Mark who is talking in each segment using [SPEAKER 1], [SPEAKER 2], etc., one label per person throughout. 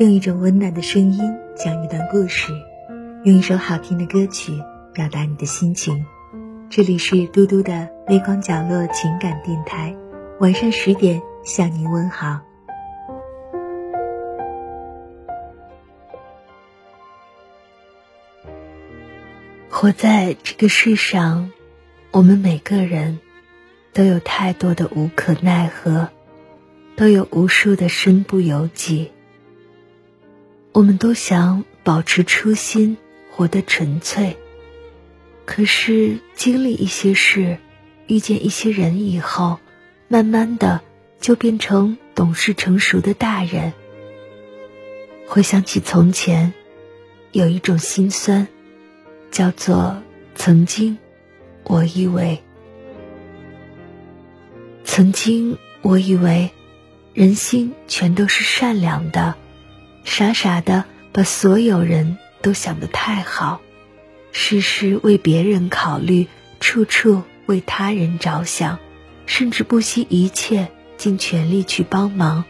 [SPEAKER 1] 用一种温暖的声音讲一段故事，用一首好听的歌曲表达你的心情。这里是嘟嘟的微光角落情感电台，晚上十点向您问好。活在这个世上，我们每个人都有太多的无可奈何，都有无数的身不由己。我们都想保持初心，活得纯粹。可是经历一些事，遇见一些人以后，慢慢的就变成懂事成熟的大人。回想起从前，有一种心酸。叫做曾经，我以为，曾经我以为，人心全都是善良的，傻傻的把所有人都想得太好，事事为别人考虑，处处为他人着想，甚至不惜一切尽全力去帮忙。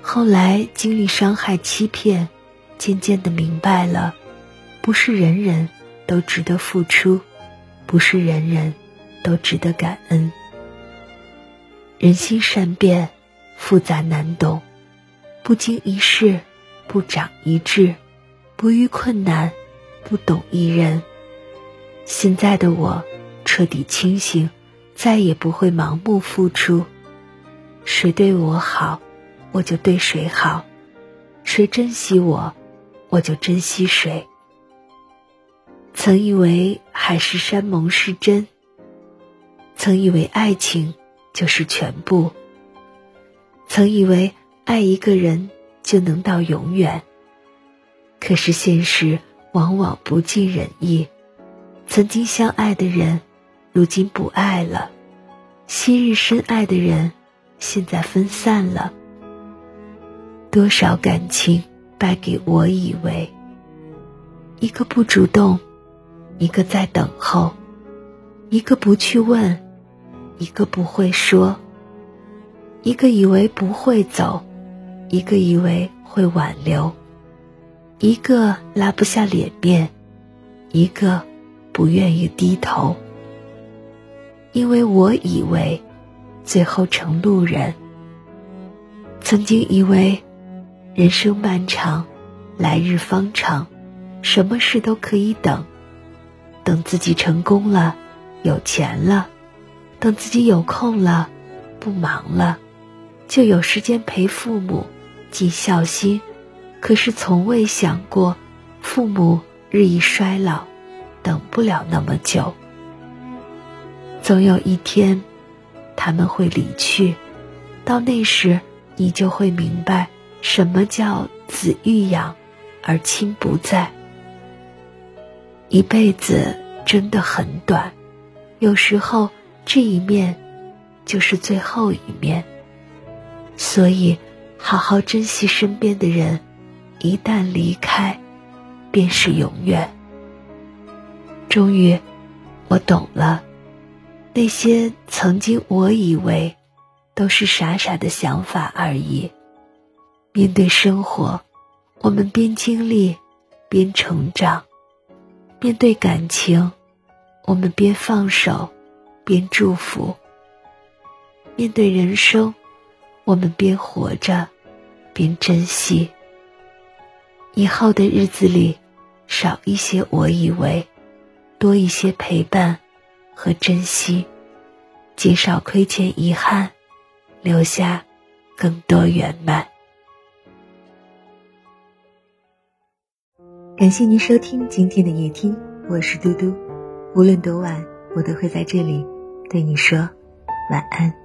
[SPEAKER 1] 后来经历伤害、欺骗，渐渐的明白了。不是人人都值得付出，不是人人都值得感恩。人心善变，复杂难懂，不经一事，不长一智，不遇困难，不懂一人。现在的我彻底清醒，再也不会盲目付出。谁对我好，我就对谁好；谁珍惜我，我就珍惜谁。曾以为海誓山盟是真，曾以为爱情就是全部，曾以为爱一个人就能到永远。可是现实往往不尽人意，曾经相爱的人，如今不爱了；昔日深爱的人，现在分散了。多少感情败给我以为，一个不主动。一个在等候，一个不去问，一个不会说，一个以为不会走，一个以为会挽留，一个拉不下脸面，一个不愿意低头。因为我以为，最后成路人。曾经以为，人生漫长，来日方长，什么事都可以等。等自己成功了，有钱了，等自己有空了，不忙了，就有时间陪父母，尽孝心。可是从未想过，父母日益衰老，等不了那么久。总有一天，他们会离去，到那时，你就会明白，什么叫子欲养，而亲不在。一辈子真的很短，有时候这一面就是最后一面，所以好好珍惜身边的人，一旦离开，便是永远。终于，我懂了，那些曾经我以为都是傻傻的想法而已。面对生活，我们边经历边成长。面对感情，我们边放手边祝福；面对人生，我们边活着并珍惜。以后的日子里，少一些我以为，多一些陪伴和珍惜，减少亏欠遗憾，留下更多圆满。感谢您收听今天的夜听，我是嘟嘟。无论多晚，我都会在这里对你说晚安。